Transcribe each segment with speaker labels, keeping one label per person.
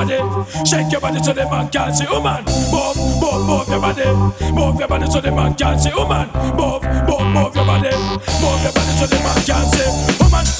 Speaker 1: body, shake your body so the man can see. Woman, move, move, move your body, move your body so the man can see. Woman, move, move, move your body, move your body so the man can see. Woman.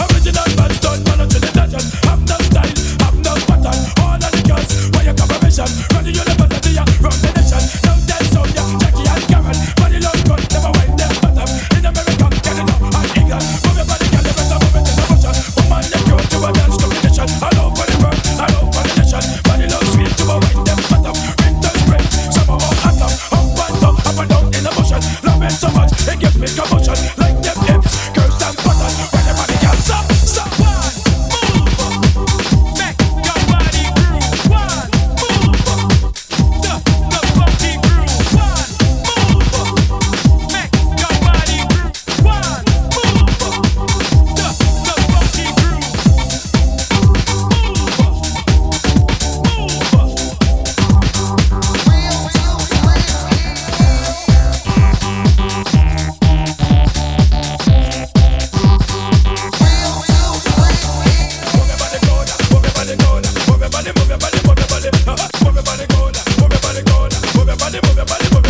Speaker 1: body
Speaker 2: moving.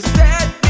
Speaker 3: just that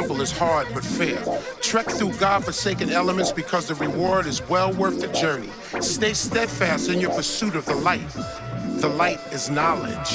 Speaker 3: temple is hard but fair. Trek through God-forsaken elements because the reward is well worth the journey. Stay steadfast in your pursuit of the light. The light is knowledge.